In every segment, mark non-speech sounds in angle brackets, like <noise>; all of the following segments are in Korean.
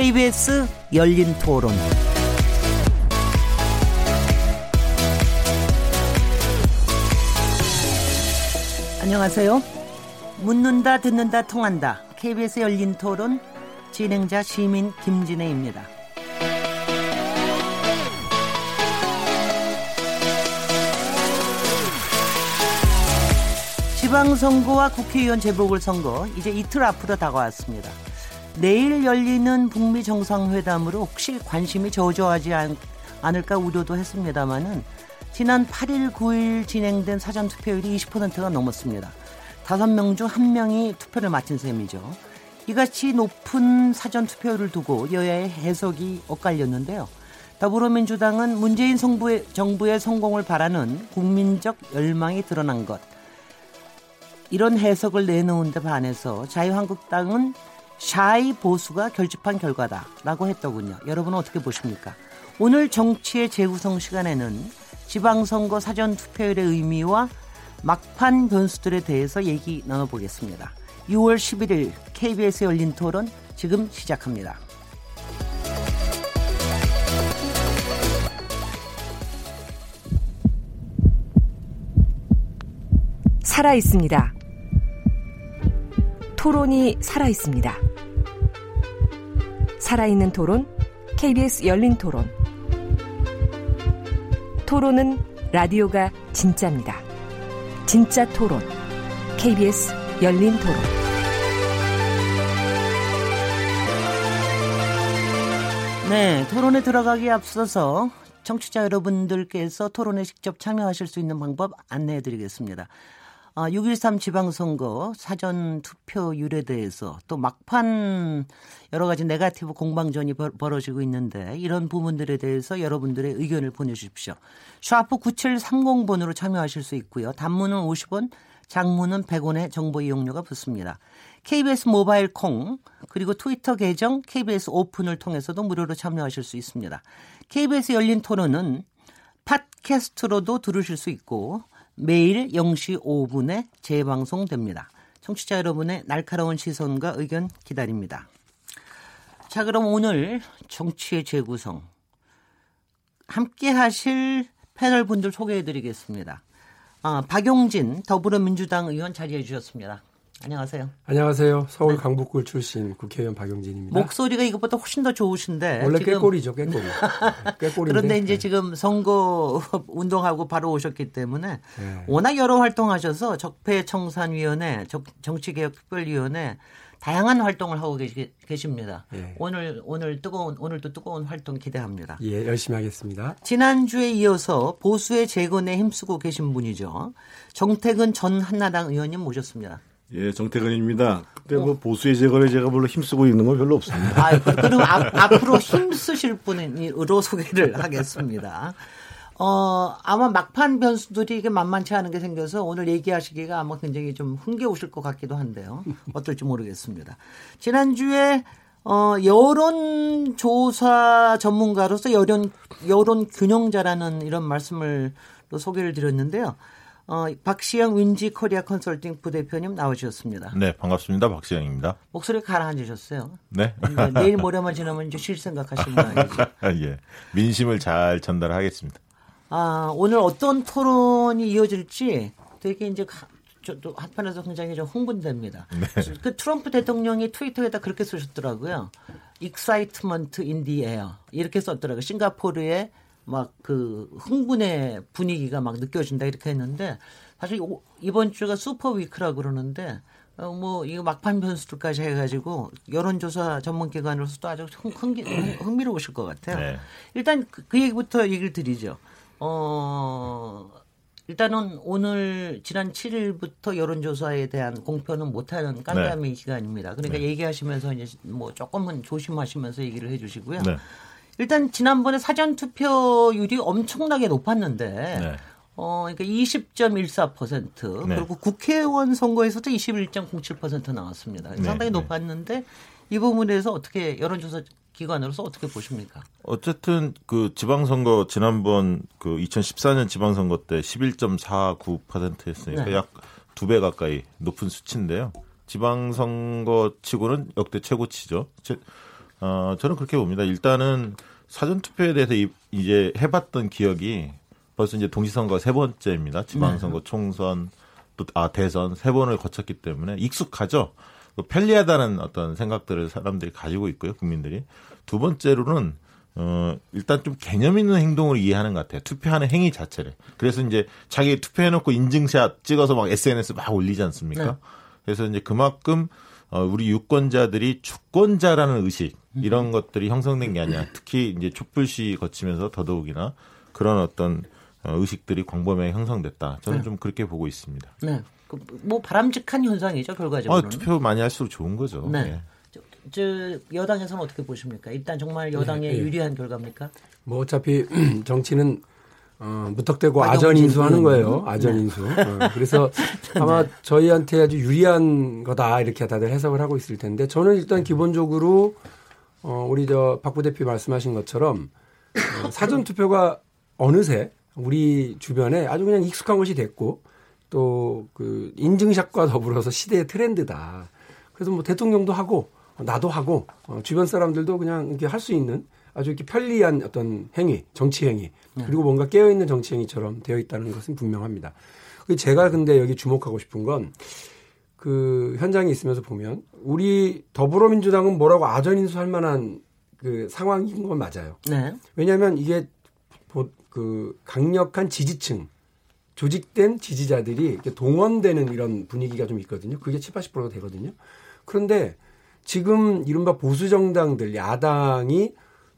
KBS 열린 토론. 안녕하세요. 묻는다, 듣는다, 통한다. KBS 열린 토론 진행자 시민 김진혜입니다. 지방선거와 국회의원 재보궐선거 이제 이틀 앞으로 다가왔습니다. 내일 열리는 북미 정상회담으로 혹시 관심이 저조하지 않, 않을까 우려도 했습니다마는 지난 8일, 9일 진행된 사전 투표율이 20%가 넘었습니다. 다섯 명중한 명이 투표를 마친 셈이죠. 이같이 높은 사전 투표율을 두고 여야의 해석이 엇갈렸는데요. 더불어민주당은 문재인 정부의, 정부의 성공을 바라는 국민적 열망이 드러난 것. 이런 해석을 내놓은 데 반해서 자유한국당은 샤이 보수가 결집한 결과다라고 했더군요. 여러분은 어떻게 보십니까? 오늘 정치의 재구성 시간에는 지방선거 사전 투표율의 의미와 막판 변수들에 대해서 얘기 나눠보겠습니다. 6월 11일 KBS 열린 토론 지금 시작합니다. 살아 있습니다. 토론이 살아 있습니다. 살아있는 토론, KBS 열린 토론. 토론은 라디오가 진짜입니다. 진짜 토론, KBS 열린 토론. 네, 토론에 들어가기 앞서서 청취자 여러분들께서 토론에 직접 참여하실 수 있는 방법 안내해 드리겠습니다. 6.13 아, 지방선거 사전 투표율에 대해서 또 막판 여러 가지 네가티브 공방전이 벌 어지고 있는데 이런 부분들에 대해서 여러분들의 의견을 보내주십시오. 샤프 9730번으로 참여하실 수 있고요. 단문은 50원, 장문은 100원의 정보 이용료가 붙습니다. KBS 모바일 콩 그리고 트위터 계정 KBS 오픈을 통해서도 무료로 참여하실 수 있습니다. KBS 열린 토론은 팟캐스트로도 들으실 수 있고 매일 0시 5분에 재방송됩니다. 청취자 여러분의 날카로운 시선과 의견 기다립니다. 자, 그럼 오늘 정치의 재구성 함께 하실 패널 분들 소개해 드리겠습니다. 아, 박용진 더불어민주당 의원 자리해 주셨습니다. 안녕하세요. 안녕하세요. 서울 네. 강북구 출신 국회의원 박용진입니다. 목소리가 이것보다 훨씬 더 좋으신데 원래. 꾀꼬리죠, 꾀꼬리. <laughs> 꾀꼬리. 그런데 이제 네. 지금 선거 <laughs> 운동하고 바로 오셨기 때문에 네. 워낙 여러 활동하셔서 적폐청산위원회, 정치개혁특별위원회 다양한 활동을 하고 계십니다. 예. 오늘 오늘 뜨거운 오늘도 뜨거운 활동 기대합니다. 예, 열심히 하겠습니다. 지난주에 이어서 보수의 재건에 힘쓰고 계신 분이죠. 정태근 전 한나당 의원님 모셨습니다. 예, 정태근입니다. 근데 뭐 보수의 재건에 제가 별로 힘쓰고 있는 건 별로 없습니다. 아, 그럼 앞, 으로 힘쓰실 분으로 소개를 <laughs> 하겠습니다. 어, 아마 막판 변수들이 이게 만만치 않은 게 생겨서 오늘 얘기하시기가 아마 굉장히 좀 흥겨우실 것 같기도 한데요. 어떨지 모르겠습니다. 지난주에 어, 여론조사 전문가로서 여론, 여론 균형자라는 이런 말씀을 또 소개를 드렸는데요. 어, 박시영 윈지 코리아 컨설팅 부대표님 나오셨습니다. 네, 반갑습니다. 박시영입니다. 목소리 가라앉으셨어요. 네. 내일 모레만 지나면 이제 쉴 생각하시는 거 아니죠? <laughs> 예. 민심을 잘 전달하겠습니다. 아, 오늘 어떤 토론이 이어질지 되게 이제 저도 한편에서 굉장히 좀 흥분됩니다. 네. 그 트럼프 대통령이 트위터에다 그렇게 쓰셨더라고요. excitement in the air. 이렇게 썼더라고요. 싱가포르의 막 그 흥분의 분위기가 막 느껴진다 이렇게 했는데 사실 이번 주가 슈퍼 위크라 그러는데 어, 뭐 이거 막판 변수들까지 해가지고 여론조사 전문기관으로서도 아주 흥, 흥, 흥미로우실 것 같아요. 네. 일단 그, 그 얘기부터 얘기를 드리죠. 어 일단은 오늘 지난 7일부터 여론조사에 대한 공표는 못하는 깜깜이 네. 기간입니다. 그러니까 네. 얘기하시면서 이제 뭐 조금은 조심하시면서 얘기를 해주시고요. 네. 일단 지난번에 사전 투표율이 엄청나게 높았는데 네. 어 그러니까 20.14% 네. 그리고 국회의원 선거에서도 21.07% 나왔습니다. 네. 상당히 네. 높았는데 이 부분에서 어떻게 여론조사 기관으로서 어떻게 보십니까? 어쨌든 그 지방선거 지난번 그 2014년 지방선거 때 11.49%였으니까 네. 약두 배 가까이 높은 수치인데요. 지방선거 치고는 역대 최고치죠. 어, 저는 그렇게 봅니다. 일단은 사전 투표에 대해서 이, 이제 해봤던 기억이 벌써 이제 동시선거 세 번째입니다. 지방선거, 네. 총선, 또, 아, 대선 세 번을 거쳤기 때문에 익숙하죠. 그 편리하다는 어떤 생각들을 사람들이 가지고 있고요, 국민들이. 두 번째로는 어, 일단 좀 개념 있는 행동으로 이해하는 것 같아요. 투표하는 행위 자체를. 그래서 이제 자기 투표해놓고 인증샷 찍어서 막 SNS 막 올리지 않습니까? 네. 그래서 이제 그만큼 어, 우리 유권자들이 주권자라는 의식 이런 것들이 형성된 게 아니야. <laughs> 특히 이제 촛불 시 거치면서 더더욱이나 그런 어떤 어, 의식들이 광범위하게 형성됐다. 저는 네. 좀 그렇게 보고 있습니다. 네. 그, 뭐 바람직한 현상이죠 결과적으로는. 어, 투표 많이 할수록 좋은 거죠. 네. 예. 저, 저 여당에서는 어떻게 보십니까? 일단 정말 여당에 네, 네. 유리한 결과입니까? 뭐 어차피 <clears throat> 정치는 어, 무턱대고 박영진 아전 인수하는 의원님. 거예요. 아전 인수. 어, 그래서 <laughs> 아마 저희한테 아주 유리한 거다 이렇게 다들 해석을 하고 있을 텐데 저는 일단 기본적으로 어, 우리 저 박 부대표 말씀하신 것처럼 어, 사전 투표가 어느새 우리 주변에 아주 그냥 익숙한 것이 됐고 또 그 인증샷과 더불어서 시대의 트렌드다. 그래서 뭐 대통령도 하고 어, 나도 하고 어, 주변 사람들도 그냥 이렇게 할 수 있는 아주 이렇게 편리한 어떤 행위, 정치 행위 그리고 뭔가 깨어 있는 정치 행위처럼 되어 있다는 것은 분명합니다. 그 제가 근데 여기 주목하고 싶은 건 그 현장에 있으면서 보면 우리 더불어민주당은 뭐라고 아전인수할 만한 그 상황인 건 맞아요. 네. 왜냐하면 이게 보- 그 강력한 지지층 조직된 지지자들이 이렇게 동원되는 이런 분위기가 좀 있거든요. 그게 7, 80%가 되거든요. 그런데 지금 이른바 보수 정당들 야당이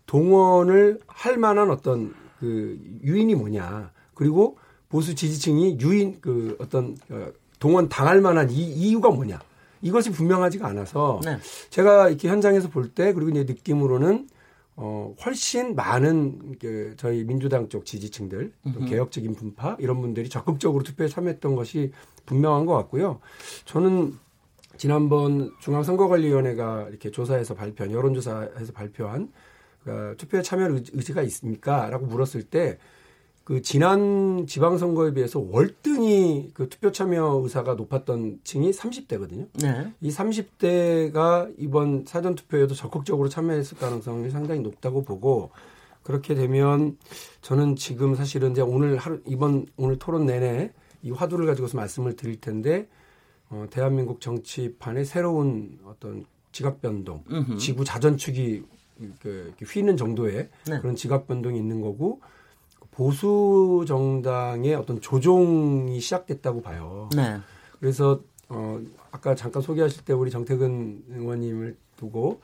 동원을 할 만한 어떤 그 유인이 뭐냐. 그리고 보수 지지층이 유인 그 어떤 어, 동원 당할 만한 이 이유가 뭐냐. 이것이 분명하지가 않아서 네. 제가 이렇게 현장에서 볼 때 그리고 이제 느낌으로는 어 훨씬 많은 그 저희 민주당 쪽 지지층들 또 개혁적인 분파 이런 분들이 적극적으로 투표에 참여했던 것이 분명한 것 같고요. 저는 지난번 중앙선거관리위원회가 이렇게 조사해서 발표한 여론조사에서 발표한 그 투표에 참여 의지가 있습니까?라고 물었을 때 그 지난 지방선거에 비해서 월등히 그 투표 참여 의사가 높았던 층이 30대거든요. 네. 이 30대가 이번 사전 투표에도 적극적으로 참여했을 가능성이 상당히 높다고 보고 그렇게 되면 저는 지금 사실은 이제 오늘 하루 이번 오늘 토론 내내 이 화두를 가지고서 말씀을 드릴 텐데 어, 대한민국 정치판의 새로운 어떤 지각 변동, 지구 자전축이 그, 휘는 정도의 네. 그런 지각 변동이 있는 거고 보수 정당의 어떤 조종이 시작됐다고 봐요. 네. 그래서 어 아까 잠깐 소개하실 때 우리 정태근 의원님을 두고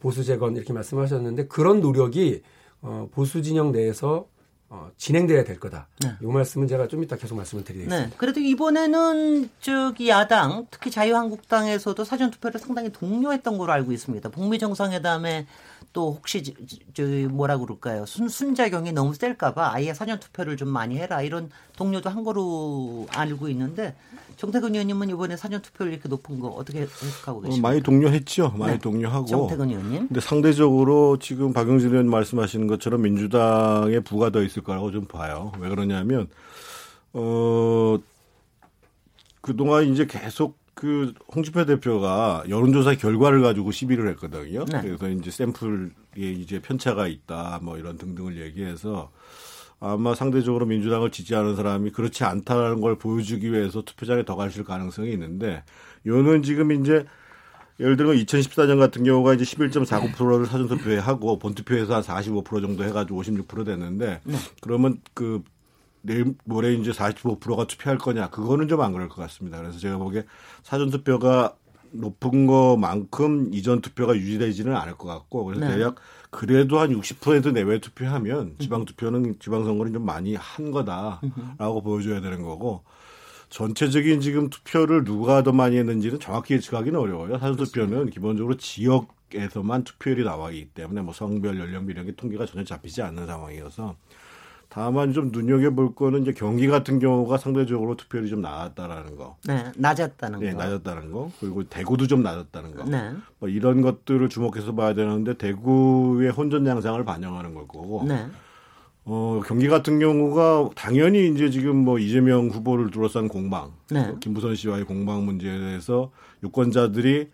보수 재건 이렇게 말씀하셨는데 그런 노력이 어 보수 진영 내에서 어 진행돼야 될 거다. 네. 이 말씀은 제가 좀 이따 계속 말씀을 드리겠습니다. 네. 그래도 이번에는 저기 야당, 특히 자유한국당에서도 사전 투표를 상당히 독려했던 걸로 알고 있습니다. 북미 정상회담에 또 혹시 저, 저 뭐라 그럴까요? 순 순작용이 너무 셀까봐 아예 사전 투표를 좀 많이 해라 이런 동료도 한 거로 알고 있는데 정태근 의원님은 이번에 사전 투표를 이렇게 높은 거 어떻게 해석하고 어, 계십니까? 많이 독려했죠. 많이 네. 독려하고. 정태근 의원님. 근데 상대적으로 지금 박영진 의원 말씀하시는 것처럼 민주당에 부가 더 있을 거라고 좀 봐요. 왜 그러냐면 어 그동안 이제 계속 그 홍준표 대표가 여론조사 결과를 가지고 시비를 했거든요. 네. 그래서 이제 샘플에 이제 편차가 있다 뭐 이런 등등을 얘기해서 아마 상대적으로 민주당을 지지하는 사람이 그렇지 않다는 걸 보여주기 위해서 투표장에 더 가실 가능성이 있는데 요는 지금 이제 예를 들면 2014년 같은 경우가 이제 11.49%를 사전투표에 하고 본투표에서 한 45% 정도 해가지고 56% 됐는데 그러면 그 내일 모레 이제 45%가 투표할 거냐 그거는 좀 안 그럴 것 같습니다. 그래서 제가 보기에 사전 투표가 높은 것만큼 이전 투표가 유지되지는 않을 것 같고 그래서 네. 대략 그래도 한 60% 내외 투표하면 지방 투표는 지방 선거는 좀 많이 한 거다라고 보여줘야 되는 거고 전체적인 지금 투표를 누가 더 많이 했는지는 정확히 예측하기는 어려워요. 사전 투표는 기본적으로 지역에서만 투표율이 나와있기 때문에 뭐 성별, 이런 게 통계가 전혀 잡히지 않는 상황이어서 다만 좀 눈여겨볼 거는 이제 경기 같은 경우가 상대적으로 투표율이 좀 낮았다라는 거. 네, 낮았다는 네, 거. 낮았다는 거. 그리고 대구도 좀 낮았다는 거. 네. 뭐 이런 것들을 주목해서 봐야 되는데 대구의 혼전 양상을 반영하는 걸 거고. 네. 어, 경기 같은 경우가 당연히 이제 지금 뭐 이재명 후보를 둘러싼 공방, 네. 김부선 씨와의 공방 문제에 대해서 유권자들이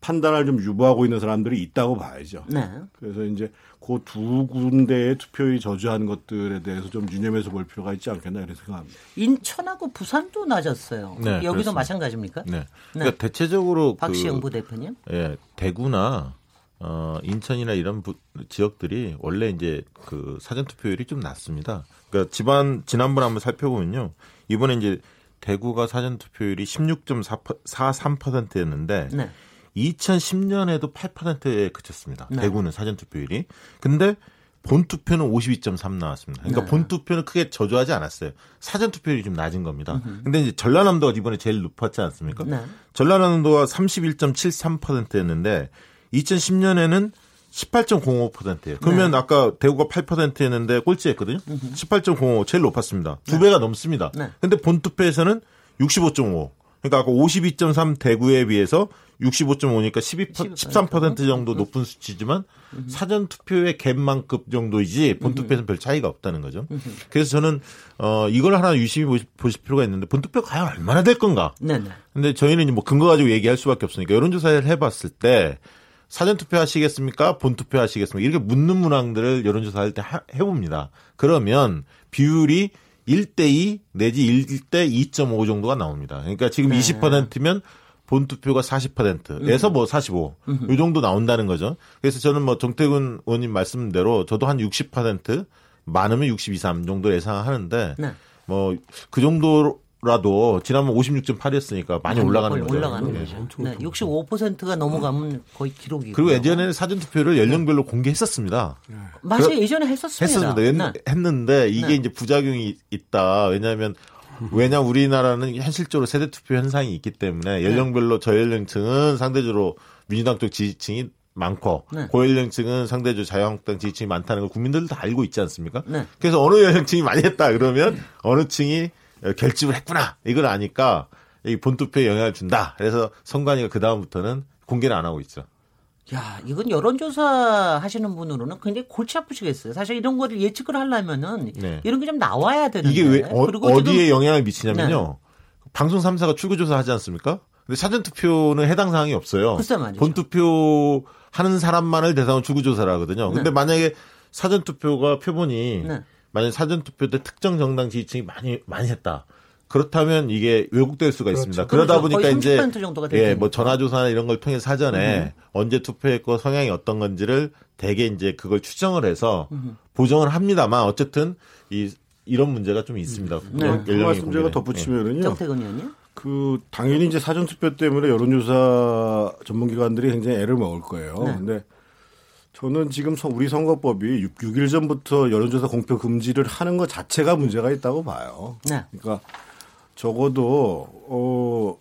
판단을 좀 유보하고 있는 사람들이 있다고 봐야죠. 네. 그래서 이제 그 두 군데의 투표율이 저조한 것들에 대해서 좀 유념해서 볼 필요가 있지 않겠나 이런 생각합니다. 인천하고 부산도 낮았어요. 네, 여기도 그렇습니다. 마찬가지입니까? 네. 그러니까 대체적으로 박시영 그, 부대표님. 예, 대구나 어, 인천이나 이런 부, 지역들이 원래 이제 그 사전 투표율이 좀 낮습니다. 그러니까 지방 지난번 한번 살펴보면요. 이번에 이제 대구가 사전 투표율이 16.43%였는데 네. 2010년에도 8%에 그쳤습니다. 네. 대구는 사전 투표율이. 근데 본 투표는 52.3 나왔습니다. 그러니까 네. 본 투표는 크게 저조하지 않았어요. 사전 투표율이 좀 낮은 겁니다. 근데 이제 전라남도가 이번에 제일 높았지 않습니까? 네. 전라남도가 31.73%였는데 2010년에는 18.05%예요. 그러면 네. 아까 대구가 8%였는데 꼴찌했거든요. 18.05 제일 높았습니다. 두 배가 넘습니다. 네. 근데 본 투표에서는 65.5. 그러니까 아까 52.3 대구에 비해서 65.5니까 12, 13% 정도 높은 수치지만 사전 투표의 갭만급 정도이지 본 투표에서는 별 차이가 없다는 거죠. 그래서 저는 어 이걸 하나 유심히 보실 필요가 있는데 본 투표 과연 얼마나 될 건가? 네네. 근데 저희는 뭐 근거 가지고 얘기할 수밖에 없으니까 여론조사를 해봤을 때 사전 투표 하시겠습니까? 본 투표 하시겠습니까? 이렇게 묻는 문항들을 여론조사 할때 해봅니다. 그러면 비율이 1대2 내지 1대 2.5 정도가 나옵니다. 그러니까 지금 네. 20%면 본 투표가 40%에서 뭐 45. 이 정도 나온다는 거죠. 그래서 저는 뭐 정태근 의원님 말씀대로 저도 한 60% 많으면 62, 3 정도 예상하는데 네. 뭐그 정도 라도 지난번 56.8이었으니까 많이 올라가는 거죠. 올라가는 예. 거죠. 네, 65%가 넘어가면 거의 기록이고. 그리고 예전에는 사전 투표를 연령별로 공개했었습니다. 맞아요. 그- 예전에 했었습니다. 했었습니다. 옛- 네. 했는데 이게 네. 이제 부작용이 있다. 왜냐하면 왜냐 우리나라는 현실적으로 세대 투표 현상이 있기 네. 때문에 연령별로 저연령층은 상대적으로 민주당 쪽 지지층이 많고 네. 고연령층은 상대적으로 자유한국당 지지층이 많다는 걸 국민들도 다 알고 있지 않습니까? 네. 그래서 어느 연령층이 많이 했다 그러면 어느 층이 결집을 했구나 이걸 아니까 이 본투표에 영향을 준다. 그래서 선관위가 그 다음부터는 공개를 안 하고 있죠. 야, 이건 여론조사 하시는 분으로는 굉장히 골치 아프시겠어요. 사실 이런 거를 예측을 하려면은 네. 이런 게 좀 나와야 되는데. 이게 왜 어, 그리고 네. 디에 영향을 미치냐면요. 방송 3사가 출구조사 하지 않습니까? 근데 사전 투표는 해당 사항이 없어요. 본 투표 하는 사람만을 대상으로 출구조사를 하거든요. 근데 네. 만약에 사전 투표가 표본이 네. 만약 사전 투표 때 특정 정당 지지층이 많이 많이 했다. 그렇다면 이게 왜곡될 수가 있습니다. 그러다 그렇죠. 보니까 이제 30% 정도가 될 예. 뭐 전화조사나 이런 걸 통해 사전에 언제 투표했고 성향이 어떤 건지를 대개 이제 그걸 추정을 해서 보정을 합니다만 어쨌든 이 이런 문제가 좀 있습니다. 네. 연- 그 연령이 말씀 제가 공개된. 예. 덧붙이면은요. 정태근 의원님. 그 당연히 이제 사전 투표 때문에 여론조사 전문기관들이 굉장히 애를 먹을 거예요. 네. 근데 저는 지금 서- 우리 선거법이 6, 6일 전부터 여론조사 공표 금지를 하는 것 자체가 문제가 있다고 봐요. 네. 그러니까 적어도 어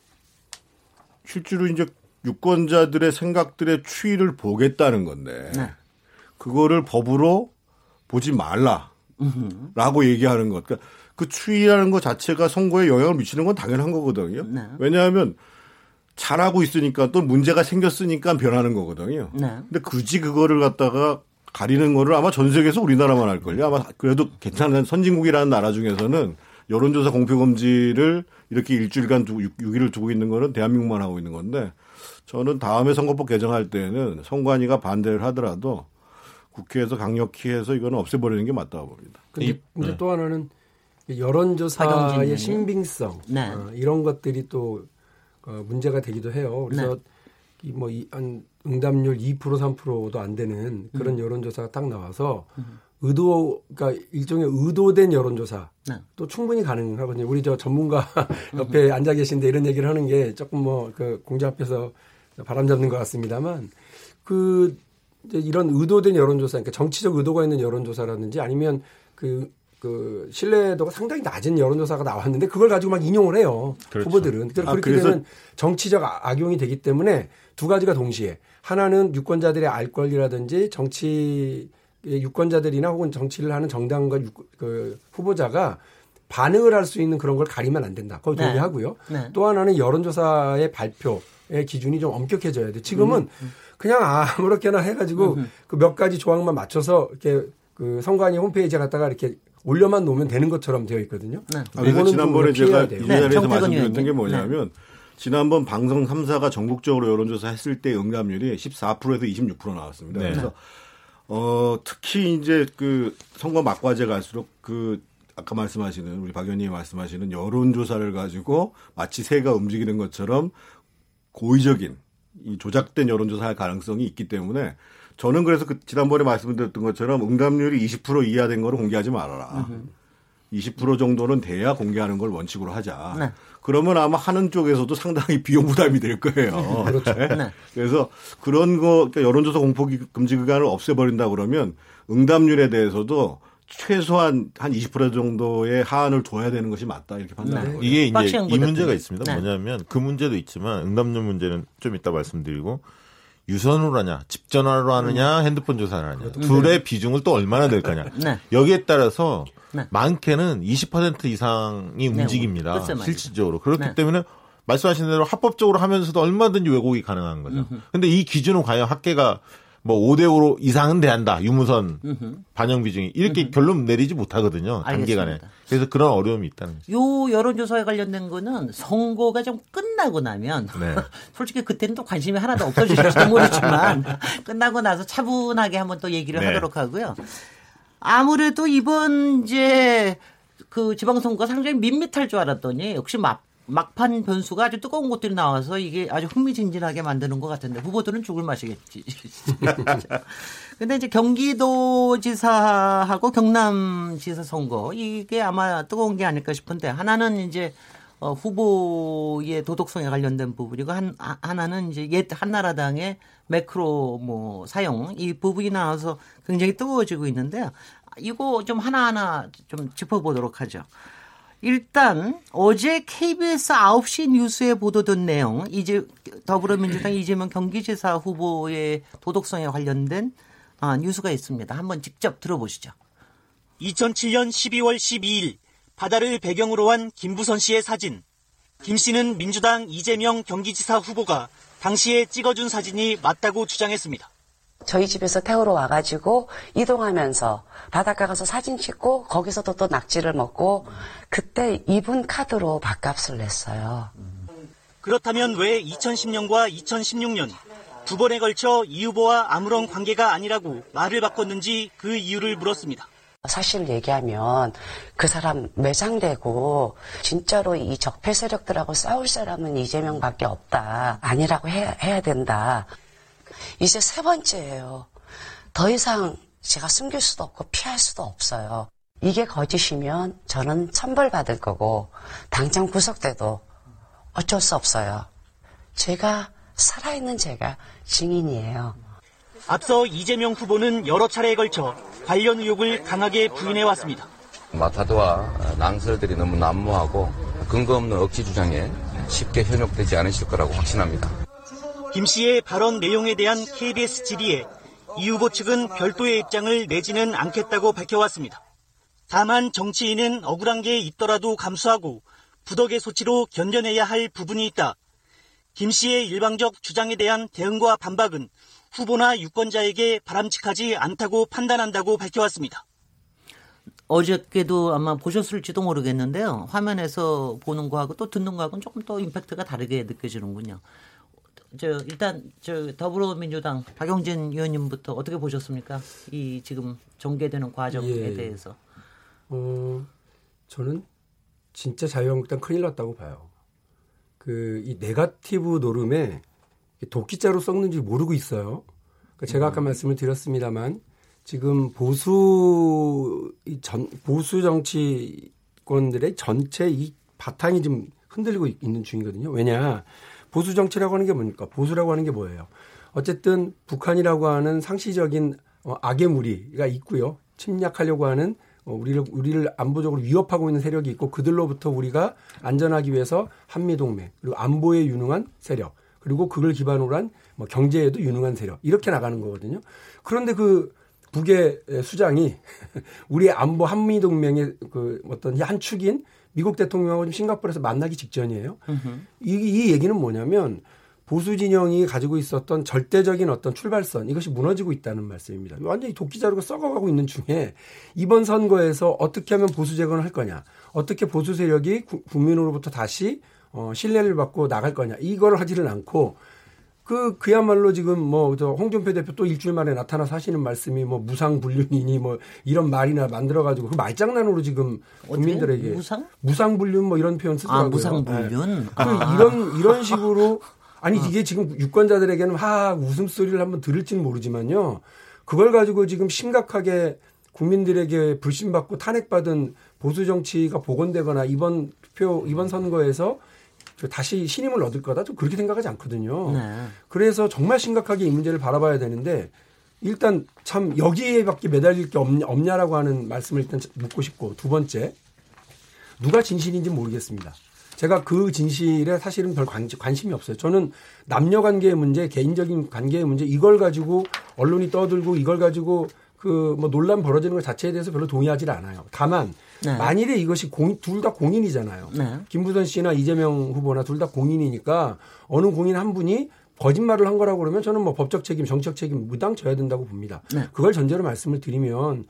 실제로 이제 유권자들의 생각들의 추이를 보겠다는 건데 네. 그거를 법으로 보지 말라라고 얘기하는 것. 그러니까 그 추이라는 것 자체가 선거에 영향을 미치는 건 당연한 거거든요. 네. 왜냐하면 잘하고 있으니까 또 문제가 생겼으니까 변하는 거거든요. 네. 근데 굳이 그거를 갖다가 가리는 거를 아마 전 세계에서 우리나라만 할걸요. 아마 그래도 괜찮은 선진국이라는 나라 중에서는 여론조사 공표 금지를 이렇게 일주일간 두, 6, 일을 두고 있는 거는 대한민국만 하고 있는 건데 저는 다음에 선거법 개정할 때는 선관위가 반대를 하더라도 국회에서 강력히 해서 이거는 없애버리는 게 맞다고 봅니다. 근데, 이- 근데 네. 또 하나는 여론조사의. 신빙성 네. 어, 이런 것들이 또 어, 문제가 되기도 해요. 그래서 네. 이 뭐한 응답률 2% 3%도 안 되는 그런 음. 여론조사가 딱 나와서 의도 그러니까 일종의 의도된 여론조사 네. 또 충분히 가능하거든요. 우리 저 전문가 <laughs> 옆에 앉아 계신데 이런 얘기를 하는 게 조금 뭐 그 공자 앞에서 바람 잡는 것 같습니다만 그 이제 이런 의도된 여론조사, 그러니까 정치적 의도가 있는 여론조사라든지 아니면 그, 그 신뢰도가 상당히 낮은 여론조사가 나왔는데 그걸 가지고 막 인용을 해요. 그렇죠. 후보들은. 그래서 아, 그렇게 그래서- 되면 정치적 아- 악용이 되기 때문에 두 가지가 동시에 하나는 유권자들의 알 권리라든지 정치 유권자들이나 혹은 정치를 하는 정당과 유, 그 후보자가 반응을 할 수 있는 그런 걸 가리면 안 된다. 거기 네. 동의하고요. 네. 또 하나는 여론조사의 발표의 기준이 좀 엄격해져야 돼. 지금은 음, 그냥 아무렇게나 해가지고 그몇 가지 조항만 맞춰서 이렇게 그 선관위 홈페이지에 갖다가 이렇게 올려만 놓으면 되는 것처럼 되어 있거든요. 네. 아, 그래서 좀 지난번에 제가 돼요. 이 네, 말씀드렸던 게. 뭐냐면 지난번 방송 3사가 전국적으로 여론조사 했을 때 응답률이 14%에서 26% 나왔습니다. 네. 그래서 어 특히 이제 그 선거 막바지에 갈수록 그 아까 말씀하시는 우리 박 의원님이 말씀하시는 여론조사를 가지고 마치 새가 움직이는 것처럼 고의적인 이 조작된 여론조사할 가능성이 있기 때문에 저는 그래서 그 지난번에 말씀드렸던 것처럼 응답률이 20% 이하 된 거를 공개하지 말아라. 20% 정도는 돼야 공개하는 걸 원칙으로 하자. 네. 그러면 아마 하는 쪽에서도 상당히 <laughs> 비용 부담이 될 거예요. <laughs> 그렇죠. 네. 그래서 그런 거 그러니까 여론조사 공포 금지 기간을 없애버린다 그러면 응답률에 대해서도 최소한 한 20% 정도의 하한을 둬야 되는 것이 맞다 이렇게 판단하는 거예요. 이게 이제 이. 문제가 있습니다. 네. 뭐냐면 그 문제도 있지만 응답률 문제는 좀 이따 말씀드리고 유선으로 하냐, 집 전화로 하느냐, 핸드폰 조사를 하냐. 둘의 비중을 또 얼마나 될 거냐. <laughs> 네. 여기에 따라서 네. 많게는 20% 이상이 움직입니다. 글쎄 말이죠. 실질적으로. 그렇기 네. 때문에 말씀하신 대로 합법적으로 하면서도 얼마든지 왜곡이 가능한 거죠. 근데 이 기준은 과연 학계가 뭐 5대5로 이상은 돼한다. 유무선 반영 비중이 이렇게 결론 내리지 못하거든요. 단기간에. 알겠습니다. 그래서 그런 어려움이 있다는 거죠. 요 여론조사에 관련된 거는 선거가 좀 끝나고 나면 네. <laughs> 솔직히 그때는 또 관심이 하나도 없어질지도 <laughs> 모르지만 끝나고 나서 차분하게 한번 또 얘기를 네. 하도록 하고요. 아무래도 이번 이제 그 지방선거가 상당히 밋밋할 줄 알았더니 역시 막 막판 변수가 아주 뜨거운 것들이 나와서 이게 아주 흥미진진하게 만드는 것 같은데 후보들은 죽을 맛이겠지. <laughs> 근데 이제 경기도지사하고 경남지사 선거 이게 아마 뜨거운 게 아닐까 싶은데 하나는 이제 어, 후보의 도덕성에 관련된 부분이고 한 하- 하나는 이제 옛 한나라당의 매크로 뭐 사용 이 부분이 나와서 굉장히 뜨거워지고 있는데요. 이거 좀 하나하나 좀 짚어보도록 하죠. 일단 어제 KBS 9시 뉴스에 보도된 내용 이제 더불어민주당 <clears throat> 이재명 경기지사 후보의 도덕성에 관련된 아, 뉴스가 있습니다. 한번 직접 들어보시죠. 2007년 12월 12일 바다를 배경으로 한 김부선 씨의 사진. 김 씨는 민주당 이재명 경기지사 후보가 당시에 찍어준 사진이 맞다고 주장했습니다. 저희 집에서 태우러 와가지고 이동하면서 바닷가 가서 사진 찍고 거기서도 또 낙지를 먹고 그때 이분 카드로 밥값을 냈어요. 그렇다면 왜 2010년과 2016년 두 번에 걸쳐 이 후보와 아무런 관계가 아니라고 말을 바꿨는지 그 이유를 물었습니다. 사실 얘기하면 그 사람 매장되고 진짜로 이 적폐 세력들하고 싸울 사람은 이재명밖에 없다. 아니라고 해야, 해야 된다. 이제 세 번째예요. 더 이상 제가 숨길 수도 없고 피할 수도 없어요. 이게 거짓이면 저는 천벌받을 거고 당장 구속돼도 어쩔 수 없어요. 제가 살아있는 제가 증인이에요. 앞서 이재명 후보는 여러 차례에 걸쳐 관련 의혹을 강하게 부인해 왔습니다. 마타도와 낭설들이 너무 난무하고 근거 없는 억지 주장에 쉽게 현혹되지 않으실 거라고 확신합니다. 김 씨의 발언 내용에 대한 KBS 질의에 이 후보 측은 별도의 입장을 내지는 않겠다고 밝혀왔습니다. 다만 정치인은 억울한 게 있더라도 감수하고 부덕의 소치로 견뎌내야 할 부분이 있다. 김 씨의 일방적 주장에 대한 대응과 반박은 후보나 유권자에게 바람직하지 않다고 판단한다고 밝혀왔습니다. 어저께도 아마 보셨을지도 모르겠는데요. 화면에서 보는 거하고 또 듣는 거하고는 조금 또 임팩트가 다르게 느껴지는군요. 저 일단 저 더불어민주당 박용진 의원님부터 어떻게 보셨습니까? 이 지금 전개되는 과정에 예. 대해서. 어, 저는 진짜 자유한국당 큰일 났다고 봐요. 그, 이 네가티브 노름에 도끼자루 썩는지 모르고 있어요. 그러니까 제가 아까 말씀을 드렸습니다만 지금 보수, 이 전, 보수 정치권들의 전체 이 바탕이 지금 흔들리고 있- 있는 중이거든요. 왜냐. 보수 정치라고 하는 게 뭡니까? 보수라고 하는 게 뭐예요? 어쨌든 북한이라고 하는 상시적인 어, 악의 무리가 있고요. 침략하려고 하는 어, 우리를 우리를 안보적으로 위협하고 있는 세력이 있고 그들로부터 우리가 안전하기 위해서 한미 동맹 그리고 안보에 유능한 세력 그리고 그걸 기반으로 한 뭐 경제에도 유능한 세력 이렇게 나가는 거거든요. 그런데 그 북의 수장이 <laughs> 우리 안보 한미 동맹의 그 어떤 한 축인 미국 대통령하고 지금 싱가포르에서 만나기 직전이에요. 이, 이 얘기는 뭐냐면 보수 진영이 가지고 있었던 절대적인 어떤 출발선 이것이 무너지고 있다는 말씀입니다. 완전히 도끼자루가 썩어가고 있는 중에 이번 선거에서 어떻게 하면 보수 재건을 할 거냐, 어떻게 보수 세력이 구- 국민으로부터 다시 어, 신뢰를 받고 나갈 거냐 이걸 하지를 않고 그 그야말로 지금 뭐 저 홍준표 대표 또 일주일 만에 나타나서 하시는 말씀이 뭐 무상 불륜이니 뭐 이런 말이나 만들어 가지고 그 말장난으로 지금 국민들에게 무상? 무상 불륜 뭐 이런 표현 쓰더라고요. 아, 무상 불륜. 네. 그 이런 이런 식으로 아니 이게 지금 유권자들에게는 하 웃음소리를 한번 들을지는 모르지만요. 그걸 가지고 지금 심각하게 국민들에게 불신받고 탄핵받은 보수 정치가 복원되거나 이번 투표 이번 선거에서 다시 신임을 얻을 거다 좀 그렇게 생각하지 않거든요. 네. 그래서 정말 심각하게 이 문제를 바라봐야 되는데 일단 참 여기에밖에 매달릴 게 없냐, 없냐라고 하는 말씀을 일단 묻고 싶고 두 번째 누가 진실인지 모르겠습니다. 제가 그 진실에 사실은 별 관, 관심이 없어요. 저는 남녀 관계의 문제, 개인적인 관계의 문제 이걸 가지고 언론이 떠들고 이걸 가지고 그 뭐 논란 벌어지는 것 자체에 대해서 별로 동의하지 않아요. 다만 네. 만일에 이것이 둘 다 공인이잖아요. 네. 김부선 씨나 이재명 후보나 둘 다 공인이니까 어느 공인 한 분이 거짓말을 한 거라고 그러면 저는 뭐 법적 책임, 정치적 책임 무당 져야 된다고 봅니다. 네. 그걸 전제로 말씀을 드리면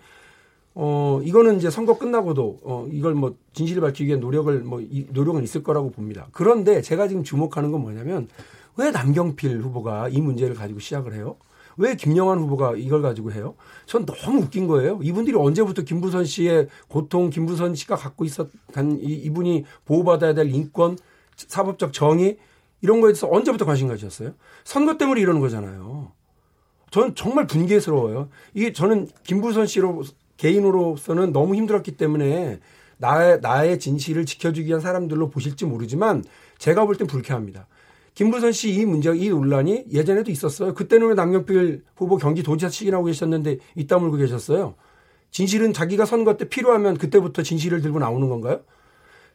어 이거는 이제 선거 끝나고도 어 이걸 뭐 진실을 밝히기 위한 노력을 뭐 이 노력은 있을 거라고 봅니다. 그런데 제가 지금 주목하는 건 뭐냐면 왜 남경필 후보가 이 문제를 가지고 시작을 해요? 왜 김영환 후보가 이걸 가지고 해요? 전 너무 웃긴 거예요. 이분들이 언제부터 김부선 씨의 고통, 김부선 씨가 갖고 있었던 이- 이분이 보호받아야 될 인권, 사법적 정의 이런 거에 대해서 언제부터 관심 가지셨어요? 선거 때문에 이러는 거잖아요. 저는 정말 분개스러워요. 이게 저는 김부선 씨로 개인으로서는 너무 힘들었기 때문에 나의, 나의 진실을 지켜주기 위한 사람들로 보실지 모르지만 제가 볼 땐 불쾌합니다. 김부선 씨 이 문제, 이 논란이 예전에도 있었어요. 그때는 왜 남경필 후보 경기도지사 측이라고 계셨는데 이따 물고 계셨어요. 진실은 자기가 선거 때 필요하면 그때부터 진실을 들고 나오는 건가요?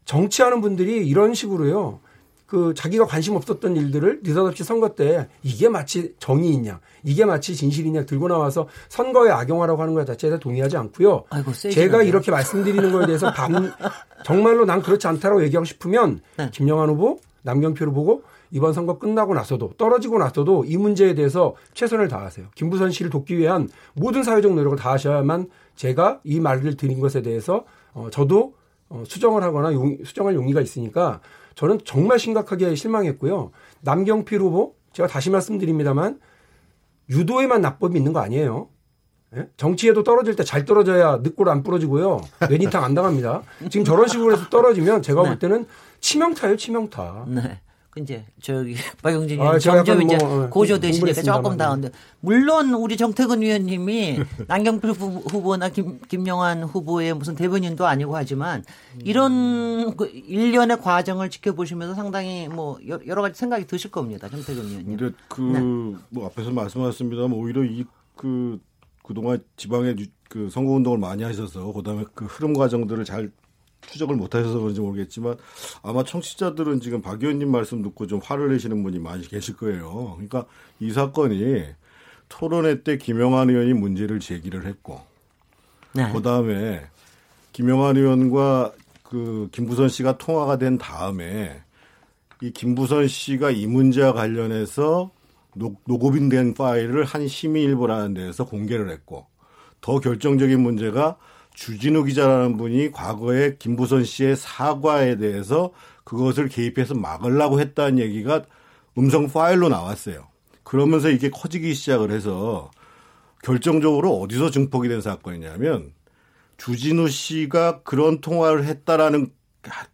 정치하는 분들이 이런 식으로요. 그 자기가 관심 없었던 일들을 느닷없이 선거 때 이게 마치 정의이냐, 이게 마치 진실이냐 들고 나와서 선거에 악용하라고 하는 것 자체에 동의하지 않고요. 아이고. 제가 이렇게 말씀드리는 거에 대해서 반, 정말로 난 그렇지 않다라고 얘기하고 싶으면 네. 김영환 후보, 남경표를 보고 이번 선거 끝나고 나서도 떨어지고 나서도 이 문제에 대해서 최선을 다하세요. 김부선 씨를 돕기 위한 모든 사회적 노력을 다하셔야만 제가 이 말을 드린 것에 대해서 어, 저도 어, 수정을 하거나 용, 수정할 용의가 있으니까 저는 정말 심각하게 실망했고요. 남경필 후보 제가 다시 말씀드립니다만 유도에만 낙법이 있는 거 아니에요. 예? 정치에도 떨어질 때 잘 떨어져야 늑골 안 부러지고요. 뇌진탕 안 당합니다. 지금 저런 식으로 해서 떨어지면 제가 볼 때는 치명타예요, 치명타. 네. 그 이제 저기 <laughs> 박영진 아, 점점 이제 뭐, 어, 고조되시니까 공부했습니다만. 조금 다운데 물론 우리 정태근 위원님이 <laughs> 남경필 후- 후보나 김, 김영환 후보의 무슨 대변인도 아니고 하지만 이런 그 일련의 과정을 지켜보시면서 상당히 뭐 여러 가지 생각이 드실 겁니다. 정태근 위원님. 근데 그 네. 뭐 앞에서 말씀하셨습니다만 오히려 이 그 그동안 지방에 유- 그 선거 운동을 많이 하셔서 그다음에 그 흐름 과정들을 잘 추적을 못 하셔서 그런지 모르겠지만 아마 청취자들은 지금 박 의원님 말씀 듣고 좀 화를 내시는 분이 많이 계실 거예요. 그러니까 이 사건이 토론회 때 김영환 의원이 문제를 제기를 했고 네. 그다음에 김영환 의원과 그 김부선 씨가 통화가 된 다음에 이 김부선 씨가 이 문제와 관련해서 녹, 녹음된 파일을 한 시민일보라는 데에서 공개를 했고 더 결정적인 문제가 주진우 기자라는 분이 과거에 김부선 씨의 사과에 대해서 그것을 개입해서 막으려고 했다는 얘기가 음성 파일로 나왔어요. 그러면서 이게 커지기 시작을 해서 결정적으로 어디서 증폭이 된 사건이냐면 주진우 씨가 그런 통화를 했다라는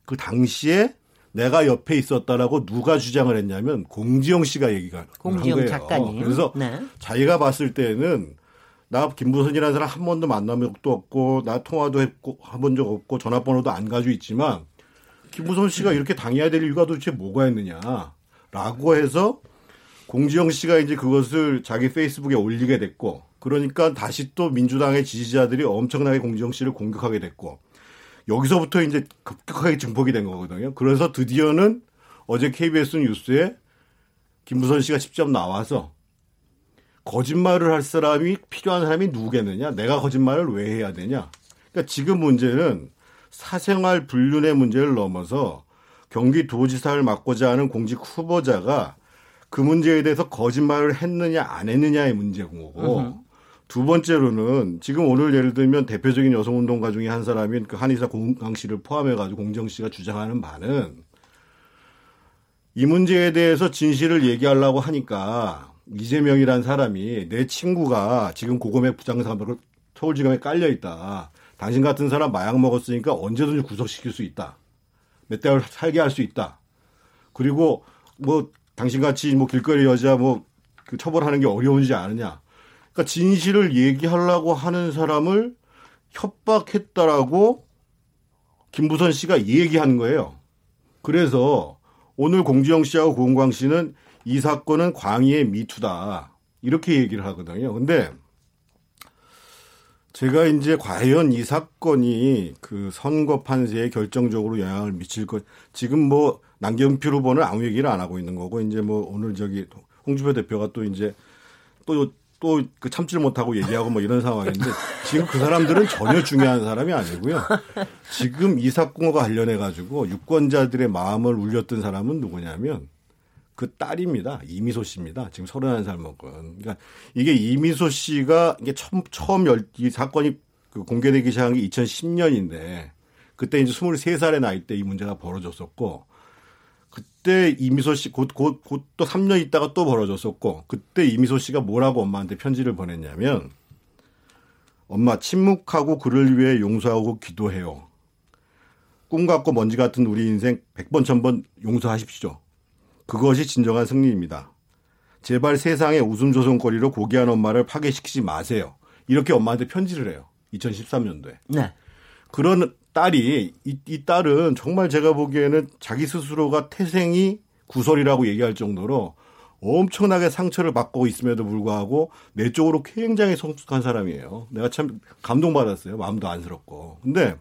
그 당시에 내가 옆에 있었다라고 누가 주장을 했냐면 공지영 씨가 얘기가 공지영 한 거예요. 작가님. 그래서 네. 자기가 봤을 때는 나 김부선이라는 사람 한 번도 만난 적도 없고 나 통화도 했고 해본 적 없고 전화번호도 안 가지고 있지만 김부선 씨가 이렇게 당해야 될 이유가 도대체 뭐가 있느냐라고 해서 공지영 씨가 이제 그것을 자기 페이스북에 올리게 됐고 그러니까 다시 또 민주당의 지지자들이 엄청나게 공지영 씨를 공격하게 됐고 여기서부터 이제 급격하게 증폭이 된 거거든요. 그래서 드디어는 어제 KBS 뉴스에 김부선 씨가 직접 나와서 거짓말을 할 사람이 필요한 사람이 누구겠느냐? 내가 거짓말을 왜 해야 되냐? 그러니까 지금 문제는 사생활 불륜의 문제를 넘어서 경기도지사를 맡고자 하는 공직 후보자가 그 문제에 대해서 거짓말을 했느냐 안 했느냐의 문제고 두 번째로는 지금 오늘 예를 들면 대표적인 여성운동가 중에 한 사람인 그 한의사 공강 씨를 포함해가지고 공정 씨가 주장하는 바는 이 문제에 대해서 진실을 얘기하려고 하니까 이재명이란 사람이 내 친구가 지금 고금액 부장사업으로 서울지검에 깔려 있다. 당신 같은 사람 마약 먹었으니까 언제든지 구속시킬 수 있다. 몇달 살게 할 수 있다. 그리고 뭐 당신같이 뭐 길거리 여자 뭐 그 처벌하는 게 어려운지 아느냐. 그러니까 진실을 얘기하려고 하는 사람을 협박했다라고 김부선 씨가 얘기한 거예요. 그래서 오늘 공지영 씨하고 고은광 씨는 이 사건은 광희의 미투다. 이렇게 얘기를 하거든요. 근데 제가 이제 과연 이 사건이 그 선거 판세에 결정적으로 영향을 미칠 것, 지금 뭐 남경필 후보는 아무 얘기를 안 하고 있는 거고, 이제 뭐 오늘 저기 홍주표 대표가 또 이제 또 또 그 참지를 못하고 얘기하고 뭐 이런 상황인데 지금 그 사람들은 전혀 중요한 사람이 아니고요. 지금 이 사건과 관련해 가지고 유권자들의 마음을 울렸던 사람은 누구냐면 그 딸입니다. 이미소 씨입니다. 지금 31살 먹은. 그러니까 이게 이미소 씨가 이게 처음, 처음 열, 이 사건이 그 공개되기 시작한 게 2010년인데 그때 이제 23살의 나이 때 이 문제가 벌어졌었고 그때 이미소 씨, 곧, 곧, 곧 또 3년 있다가 또 벌어졌었고 그때 이미소 씨가 뭐라고 엄마한테 편지를 보냈냐면 엄마 침묵하고 그를 위해 용서하고 기도해요. 꿈 같고 먼지 같은 우리 인생 100번, 1000번 용서하십시오. 그것이 진정한 승리입니다. 제발 세상의 웃음 조성거리로 고귀한 엄마를 파괴시키지 마세요. 이렇게 엄마한테 편지를 해요. 2013년도에. 네. 그런 딸이 이, 이 딸은 정말 제가 보기에는 자기 스스로가 태생이 구설이라고 얘기할 정도로 엄청나게 상처를 받고 있음에도 불구하고 내적으로 굉장히 성숙한 사람이에요. 내가 참 감동받았어요. 마음도 안쓰럽고. 근데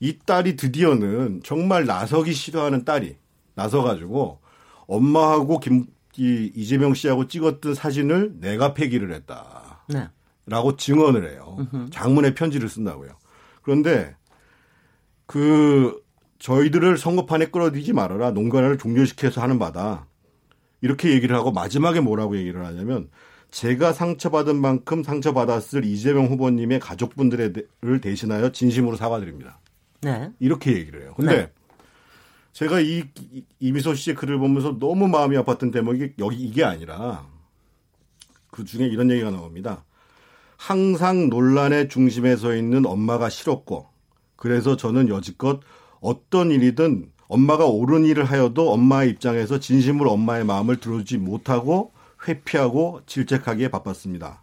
이 딸이 드디어는 정말 나서기 싫어하는 딸이 나서가지고 엄마하고 김, 이, 이재명 씨하고 찍었던 사진을 내가 폐기를 했다. 네. 라고 증언을 해요. 장문의 편지를 쓴다고요. 그런데 그 저희들을 선거판에 끌어들이지 말아라. 농간을 종료시켜서 하는 바다. 이렇게 얘기를 하고 마지막에 뭐라고 얘기를 하냐면 제가 상처받은 만큼 상처받았을 이재명 후보님의 가족분들을 대신하여 진심으로 사과드립니다. 네. 이렇게 얘기를 해요. 근데 네. 제가 이 이- 이미소 씨의 글을 보면서 너무 마음이 아팠던 대목이 여기 이게 아니라 그 중에 이런 얘기가 나옵니다. 항상 논란의 중심에 서 있는 엄마가 싫었고 그래서 저는 여지껏 어떤 일이든 엄마가 옳은 일을 하여도 엄마의 입장에서 진심으로 엄마의 마음을 들어주지 못하고 회피하고 질책하기에 바빴습니다.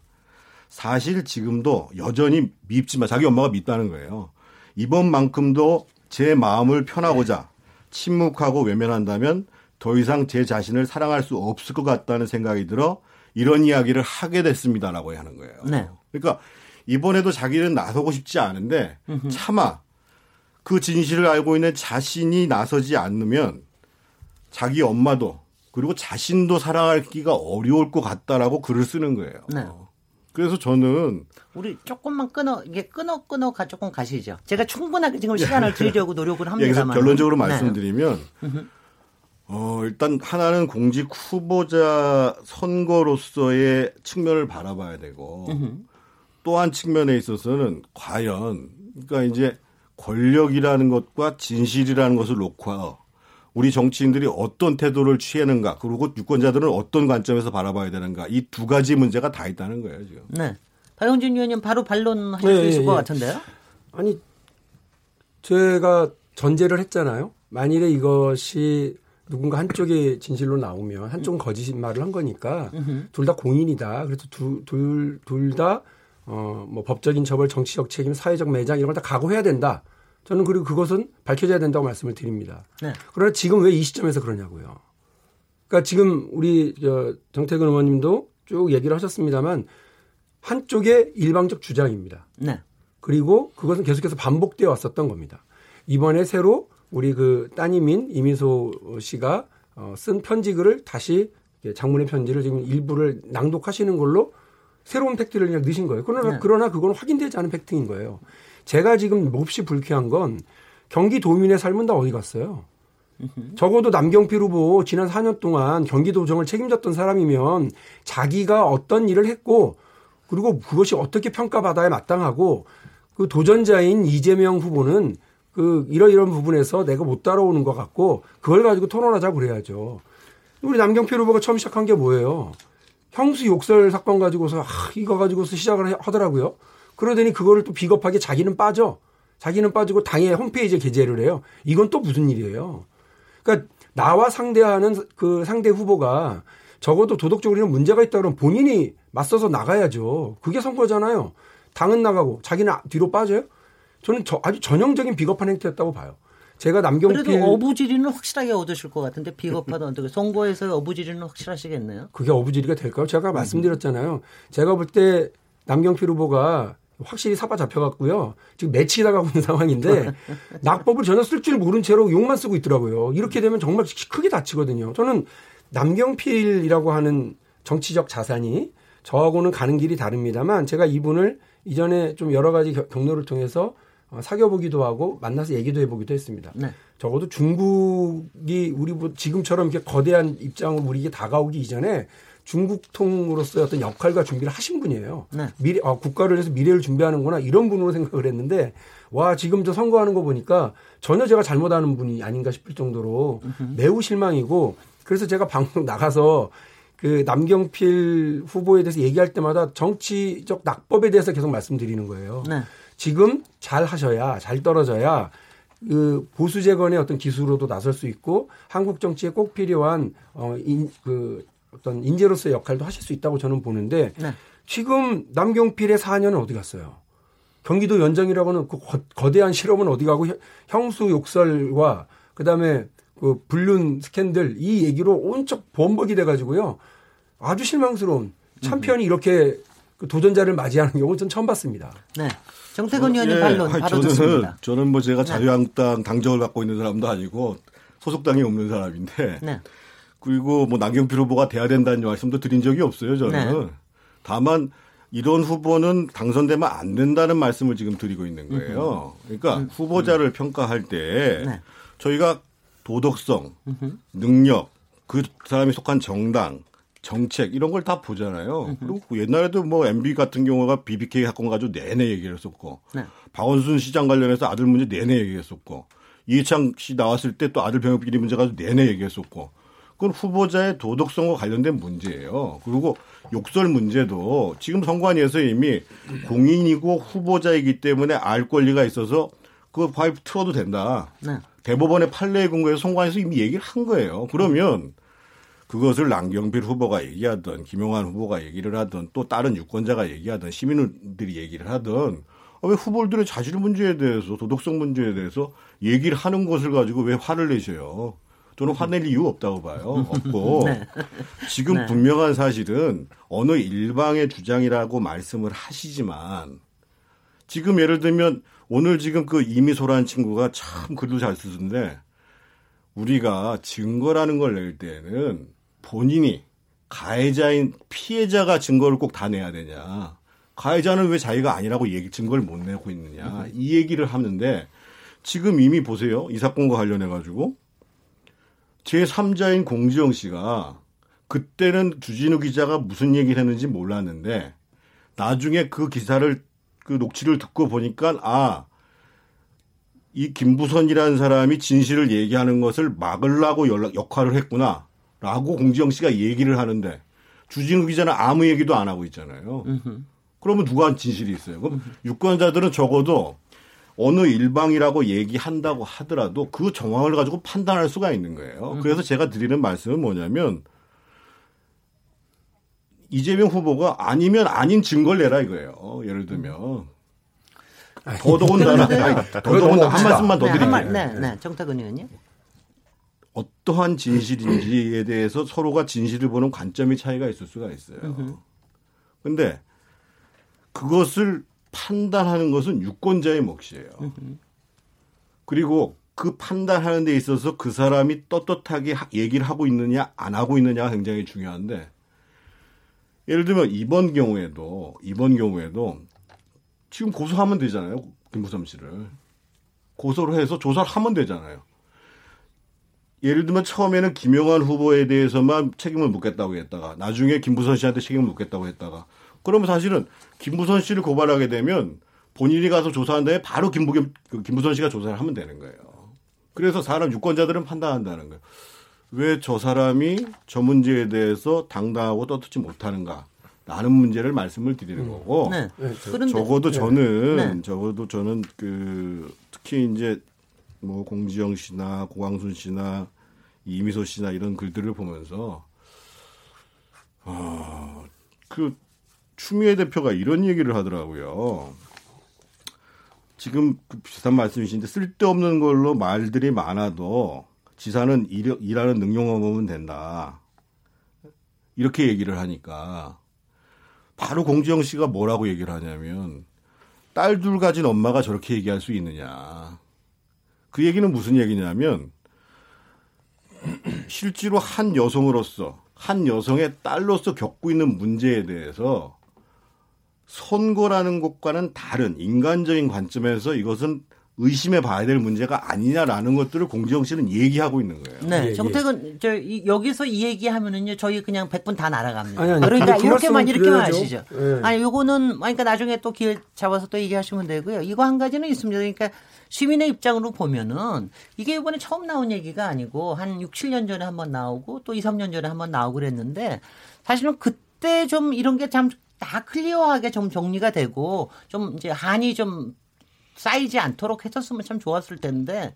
사실 지금도 여전히 밉지만 자기 엄마가 밉다는 거예요. 이번만큼도 제 마음을 편하고자 침묵하고 외면한다면 더 이상 제 자신을 사랑할 수 없을 것 같다는 생각이 들어 이런 이야기를 하게 됐습니다라고 하는 거예요. 네. 그러니까 이번에도 자기는 나서고 싶지 않은데 차마 그 진실을 알고 있는 자신이 나서지 않으면 자기 엄마도 그리고 자신도 사랑하기가 어려울 것 같다라고 글을 쓰는 거예요. 네. 그래서 저는 우리 조금만 끊어 이게 끊어 끊어 가 조금 가시죠. 제가 충분하게 지금 시간을 드리려고 노력을 합니다만. 결론적으로 네. 말씀드리면 어, 일단 하나는 공직 후보자 선거로서의 측면을 바라봐야 되고 또한 측면에 있어서는 과연 그러니까 이제 권력이라는 것과 진실이라는 것을 놓고 우리 정치인들이 어떤 태도를 취하는가 그리고 유권자들은 어떤 관점에서 바라봐야 되는가 이 두 가지 문제가 다 있다는 거예요 지금. 네. 박영진 의원님 바로 반론하실 네, 수 있을 예, 것 예. 같은데요. 아니 제가 전제를 했잖아요. 만일에 이것이 누군가 한쪽의 진실로 나오면 한쪽은 거짓말을 한 거니까 둘 다 공인이다. 그래서 둘둘다 어, 뭐 법적인 처벌, 정치적 책임, 사회적 매장 이런 걸 다 각오해야 된다. 저는 그리고 그것은 밝혀져야 된다고 말씀을 드립니다. 네. 그러나 지금 왜 이 시점에서 그러냐고요. 그러니까 지금 우리 저 정태근 의원님도 쭉 얘기를 하셨습니다만 한쪽의 일방적 주장입니다. 네. 그리고 그것은 계속해서 반복되어 왔었던 겁니다. 이번에 새로 우리 그 따님인 이미소 씨가 어, 쓴 편지글을 다시 장문의 편지를 지금 일부를 낭독하시는 걸로 새로운 팩트를 그냥 넣으신 거예요. 그러나, 네. 그러나 그건 확인되지 않은 팩트인 거예요. 제가 지금 몹시 불쾌한 건 경기도민의 삶은 다 어디 갔어요? 적어도 남경필 후보 지난 4년 동안 경기도정을 책임졌던 사람이면 자기가 어떤 일을 했고 그리고 그것이 어떻게 평가받아야 마땅하고 그 도전자인 이재명 후보는 그 이러이런 부분에서 내가 못 따라오는 것 같고 그걸 가지고 토론하자 그래야죠. 우리 남경필 후보가 처음 시작한 게 뭐예요? 형수 욕설 사건 가지고서 아, 이거 가지고서 시작을 하더라고요. 그러더니 그거를 또 비겁하게 자기는 빠져. 자기는 빠지고 당의 홈페이지에 게재를 해요. 이건 또 무슨 일이에요? 그러니까 나와 상대하는 그 상대 후보가 적어도 도덕적으로 문제가 있다 그러면 본인이 맞서서 나가야죠. 그게 선거잖아요. 당은 나가고 자기는 뒤로 빠져요? 저는 저 아주 전형적인 비겁한 행태였다고 봐요. 제가 남경필 그래도 어부지리는 확실하게 얻으실 것 같은데 비겁하다 어떻게 선거에서 어부지리는 확실하시겠네요. 그게 어부지리가 될까요? 제가 말씀드렸잖아요. 제가 볼 때 남경필 후보가 확실히 사바 잡혀갔고요. 지금 매치 당하고 있는 상황인데 <laughs> 낙법을 전혀 쓸 줄 모른 채로 욕만 쓰고 있더라고요. 이렇게 되면 정말 크게 다치거든요. 저는 남경필이라고 하는 정치적 자산이 저하고는 가는 길이 다릅니다만 제가 이분을 이전에 좀 여러 가지 경로를 통해서 어, 사귀어보기도 하고 만나서 얘기도 해보기도 했습니다. 네. 적어도 중국이 우리 뭐 지금처럼 이렇게 거대한 입장으로 우리에게 다가오기 이전에 중국통으로서의 어떤 역할과 준비를 하신 분이에요. 네. 미래, 아, 국가를 위해서 미래를 준비하는구나 이런 분으로 생각을 했는데 와 지금 저 선거하는 거 보니까 전혀 제가 잘못하는 분이 아닌가 싶을 정도로 으흠. 매우 실망이고 그래서 제가 방송 나가서 그 남경필 후보에 대해서 얘기할 때마다 정치적 낙법에 대해서 계속 말씀드리는 거예요. 네. 지금 잘 하셔야 잘 떨어져야 그 보수 재건의 어떤 기술로도 나설 수 있고 한국 정치에 꼭 필요한 어인그 어떤 인재로서의 역할도 하실 수 있다고 저는 보는데 네. 지금 남경필의 4년은 어디 갔어요? 경기도 연정이라고는 그 거대한 실험은 어디 가고 형수 욕설과 그다음에 그 불륜 스캔들 이 얘기로 온척 범벅이 돼가지고요 아주 실망스러운 참편이 이렇게 그 도전자를 맞이하는 경우 는 처음 봤습니다. 네. 정태근 의원님 예, 반론 바로 저는, 듣습니다. 저는 뭐 제가 네. 자유한국당 당적을 갖고 있는 사람도 아니고 소속당이 없는 사람인데 네. 그리고 뭐 남경필 후보가 돼야 된다는 말씀도 드린 적이 없어요. 저는 네. 다만 이런 후보는 당선되면 안 된다는 말씀을 지금 드리고 있는 거예요. 그러니까 음. 후보자를 평가할 때 네. 저희가 도덕성, 능력, 그 사람이 속한 정당, 정책 이런 걸 다 보잖아요. 그리고 옛날에도 뭐 MB 같은 경우가 BBK 사건 가지고 내내 얘기를 했었고 네. 박원순 시장 관련해서 아들 문제 내내 얘기했었고 이해창 씨 나왔을 때 또 아들 병역 비리 문제 가지고 내내 얘기했었고 그건 후보자의 도덕성과 관련된 문제예요. 그리고 욕설 문제도 지금 선관위에서 이미 공인이고 후보자이기 때문에 알 권리가 있어서 그 파이프 틀어도 된다. 네. 대법원의 판례에 근거해서 선관위에서 이미 얘기를 한 거예요. 그러면 그것을 남경필 후보가 얘기하든 김용환 후보가 얘기를 하든 또 다른 유권자가 얘기하든 시민들이 얘기를 하든 왜 후보들의 자질 문제에 대해서 도덕성 문제에 대해서 얘기를 하는 것을 가지고 왜 화를 내셔요? 저는 화낼 이유 없다고 봐요. <laughs> 없고 네. 지금 네. 분명한 사실은 어느 일방의 주장이라고 말씀을 하시지만 지금 예를 들면 오늘 지금 그 이미소라는 친구가 참 글도 잘 쓰던데 우리가 증거라는 걸 낼 때는 본인이 가해자인 피해자가 증거를 꼭 다 내야 되냐. 가해자는 왜 자기가 아니라고 얘기 증거를 못 내고 있느냐. 이 얘기를 하는데 지금 이미 보세요. 이 사건과 관련해 가지고 제3자인 공지영 씨가 그때는 주진우 기자가 무슨 얘기를 했는지 몰랐는데 나중에 그 기사를 그 녹취를 듣고 보니까 아, 이 김부선이라는 사람이 진실을 얘기하는 것을 막으려고 연락, 역할을 했구나. 라고 공지영 씨가 얘기를 하는데 주진우 기자는 아무 얘기도 안 하고 있잖아요. 그러면 누가 진실이 있어요? 그럼 유권자들은 적어도 어느 일방이라고 얘기한다고 하더라도 그 정황을 가지고 판단할 수가 있는 거예요. 그래서 제가 드리는 말씀은 뭐냐면 이재명 후보가 아니면 아닌 증거를 내라 이거예요. 예를 들면 더더군다나 더더군다나 한 말씀만 더 드리면 네, 네, 네. 정탁은 의원님. 어떠한 진실인지에 대해서 서로가 진실을 보는 관점의 차이가 있을 수가 있어요. 근데 그것을 판단하는 것은 유권자의 몫이에요. 그리고 그 판단하는 데 있어서 그 사람이 떳떳하게 얘기를 하고 있느냐 안 하고 있느냐가 굉장히 중요한데 예를 들면 이번 경우에도 이번 경우에도 지금 고소하면 되잖아요. 김부겸 씨를. 고소를 해서 조사를 하면 되잖아요. 예를 들면 처음에는 김영환 후보에 대해서만 책임을 묻겠다고 했다가 나중에 김부선 씨한테 책임을 묻겠다고 했다가 그러면 사실은 김부선 씨를 고발하게 되면 본인이 가서 조사한 다음에 바로 김부겸, 그 김부선 씨가 조사를 하면 되는 거예요. 그래서 사람 유권자들은 판단한다는 거예요. 왜 저 사람이 저 문제에 대해서 당당하고 떳떳지 못하는가? 라는 문제를 말씀을 드리는 거고. 네. 저- 그런데 적어도 저는 네. 적어도 저는 그 특히 이제 뭐 공지영 씨나 고광순 씨나 이미소 씨나 이런 글들을 보면서 아그 추미애 대표가 이런 얘기를 하더라고요. 지금 그 비슷한 말씀이신데 쓸데없는 걸로 말들이 많아도 지사는 일, 일하는 능력만 보면 된다. 이렇게 얘기를 하니까 바로 공지영 씨가 뭐라고 얘기를 하냐면 딸 둘 가진 엄마가 저렇게 얘기할 수 있느냐. 그 얘기는 무슨 얘기냐면 <clears throat> 실제로 한 여성으로서 한 여성의 딸로서 겪고 있는 문제에 대해서 선거라는 것과는 다른 인간적인 관점에서 이것은 의심해 봐야 될 문제가 아니냐라는 것들을 공지영 씨는 얘기하고 있는 거예요. 네, 예, 예. 정택은 저 이, 여기서 이 얘기하면은요 저희 그냥 100분 다 날아갑니다. 아니, 아니, 그러니까 이렇게만 이렇게만. 하시죠. 예. 아니 요거는 아니, 그러니까 나중에 또 기회 잡아서 또 얘기하시면 되고요. 이거 한 가지는 있습니다. 그러니까 시민의 입장으로 보면은 이게 이번에 처음 나온 얘기가 아니고 한 6, 7년 전에 한번 나오고 또 2, 3년 전에 한번 나오고 그랬는데 사실은 그때 좀 이런 게 참 다 클리어하게 좀 정리가 되고 좀 이제 한이 좀 쌓이지 않도록 했었으면 참 좋았을 텐데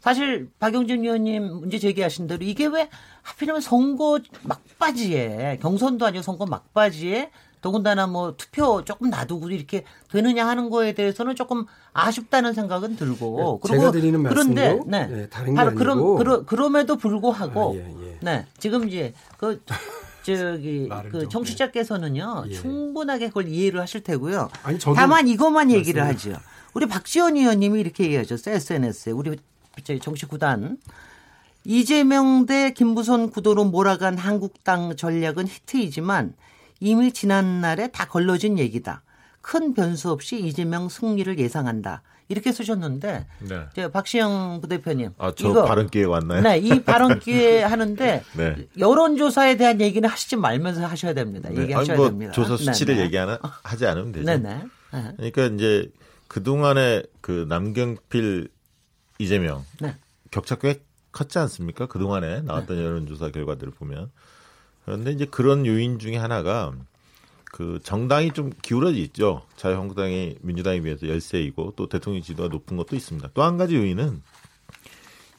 사실 박용진 의원님 문제 제기하신 대로 이게 왜 하필이면 선거 막바지에 경선도 아니고 선거 막바지에 더군다나 뭐 투표 조금 놔두고 이렇게 되느냐 하는 거에 대해서는 조금 아쉽다는 생각은 들고 네, 제가 드리는 그런데 네, 네, 다른 게 바로 아니고. 그럼 그러, 그럼에도 불구하고 아, 예, 예. 네 지금 이제 그 저기 그 좀, 청취자께서는요 예. 충분하게 그걸 이해를 하실 테고요. 아니, 다만 이것만 얘기를 하죠. 우리 박지원 의원님이 이렇게 얘기하셨어요. SNS에 우리 정치 구단 이재명 대 김부선 구도로 몰아간 한국당 전략은 히트이지만 이미 지난 날에 다 걸러진 얘기다. 큰 변수 없이 이재명 승리를 예상한다. 이렇게 쓰셨는데 네. 저 박시영 부대표님 아, 저 이거 발언 기회 왔나요? 네, 이 발언 기회 <laughs> 하는데 네. 여론조사에 대한 얘기는 하시지 말면서 하셔야 됩니다. 네. 얘기하셔야 아니, 뭐 됩니다. 조사 수치를 네네. 얘기 하나 하지 않으면 되죠. 네네. 네. 그러니까 이제 그 동안에 그 남경필 이재명 네. 격차 꽤 컸지 않습니까? 그 동안에 나왔던 여론조사 결과들을 보면 그런데 이제 그런 요인 중에 하나가 그 정당이 좀 기울어져 있죠. 자유한국당이 민주당에 비해서 열세이고 또 대통령 지도가 높은 것도 있습니다. 또 한 가지 요인은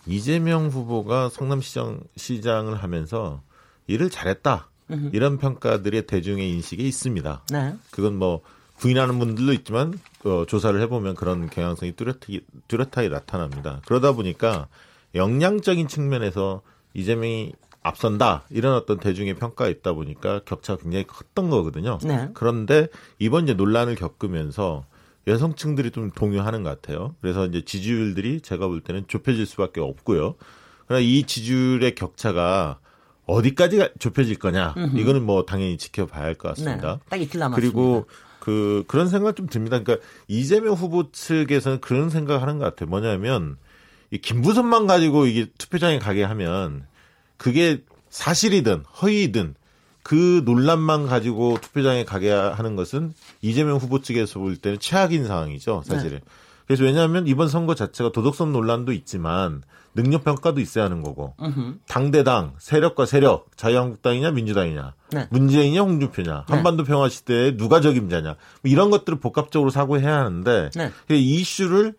이재명 후보가 성남시장 시장을 하면서 일을 잘했다 이런 평가들의 대중의 인식에 있습니다. 네. 그건 뭐 부인하는 분들도 있지만 어, 조사를 해보면 그런 경향성이 뚜렷하게, 뚜렷하게 나타납니다. 그러다 보니까 역량적인 측면에서 이재명이 앞선다 이런 어떤 대중의 평가가 있다 보니까 격차가 굉장히 컸던 거거든요. 네. 그런데 이번 이제 논란을 겪으면서 여성층들이 좀 동요하는 것 같아요. 그래서 이제 지지율들이 제가 볼 때는 좁혀질 수밖에 없고요. 그러나 이 지지율의 격차가 어디까지 가- 좁혀질 거냐 이거는 뭐 당연히 지켜봐야 할 것 같습니다. 네. 딱 이틀 남았습니다. 그리고 그 그런 생각 좀 듭니다. 그러니까 이재명 후보 측에서는 그런 생각을 하는 것 같아요. 뭐냐면 이 김부선만 가지고 이게 투표장에 가게 하면 그게 사실이든 허위든 그 논란만 가지고 투표장에 가게 하는 것은 이재명 후보 측에서 볼 때는 최악인 상황이죠, 사실은. 그래서 왜냐하면 이번 선거 자체가 도덕성 논란도 있지만 능력 평가도 있어야 하는 거고 당대당 세력과 세력 자유한국당이냐 민주당이냐 네. 문재인이냐 홍준표냐 네. 한반도 평화 시대에 누가 적임자냐 뭐 이런 것들을 복합적으로 사고해야 하는데 네. 이 이슈를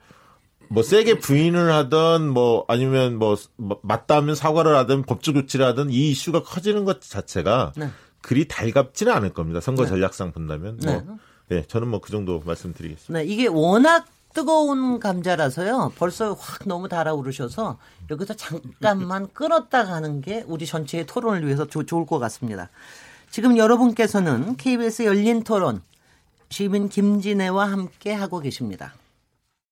뭐 세게 부인을 하든 뭐 아니면 뭐 맞다면 사과를 하든 법적 조치를 하든 이 이슈가 커지는 것 자체가 네. 그리 달갑지는 않을 겁니다. 선거 전략상 본다면 네. 뭐 네, 저는 뭐 그 정도 말씀드리겠습니다. 네, 이게 워낙 뜨거운 감자라서요. 벌써 확 너무 달아오르셔서 여기서 잠깐만 <laughs> 끊었다 가는 게 우리 전체의 토론을 위해서 조- 좋을 것 같습니다. 지금 여러분께서는 KBS 열린 토론 시민 김진애와 함께 하고 계십니다.